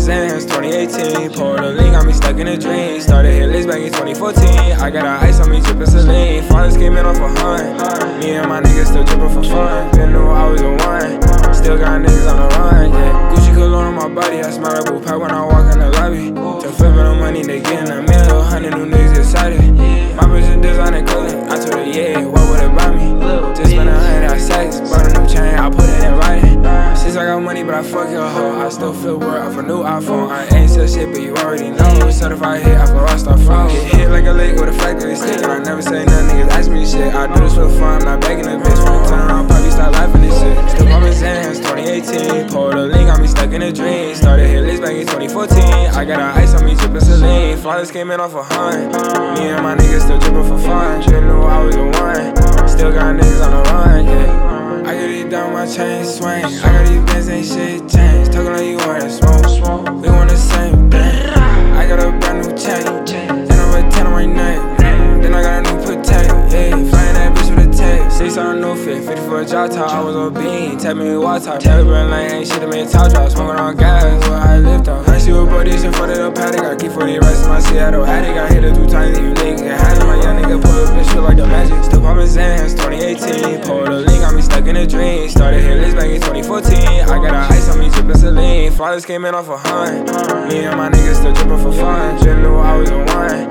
Zans, 2018. Poured a lean, got me stuck in a dream. Started hit list back in 2014. I got a ice on me, drippin' saline. Fathers came in off a hunt. Me and my niggas still drippin' for fun. Been knew I was the one. Still got niggas on the run, yeah. Gucci cologne on my body, I smell like blue pack when I walk in the lobby. To flippin' the money, they gettin' a mill. Money, but I fuck your hoe. I still feel worth off a new iPhone. I ain't sell shit, but you already know. Certified hit, I feel lost off phone. Get hit like a lake with a factory stick, and I never say nothing. Niggas ask me shit. I do this for fun, I'm not begging a bitch for the time. Probably start laughing this shit. Still poppin' Zans, 2018. Poured a lean, got me stuck in a dream. Started hit list back in 2014. I got a ice on me, drippin' saline. Flawless came in off a hunt. Me and my niggas still drippin' for fun. Chain swing. I got these bands, ain't shit changed. Talking like you wanna smoke. smoke. We want the same thing. I got a brand new chain. And I'm a 10 on my neck. Mm, Then I got a new potato. Yeah, flying that bitch with a tape. Six on a new fit. 50 for a job top. I was on bean. Tap me water. Tell me like ain't shit me a top drop. Smoking on gas. What I lift off. I see what buddies in front of the paddock. I keep 40 rest in my Seattle attic. I hit it two times. You nigga had My young nigga pull up and shit like the magic. Still poppin' Zans. 2018. In a dream. Started list back in 2014. I got a ice on me. Drippin' saline. Fathers came in off a hunt. Me and my niggas still drippin' for fun. Just knew I was the one.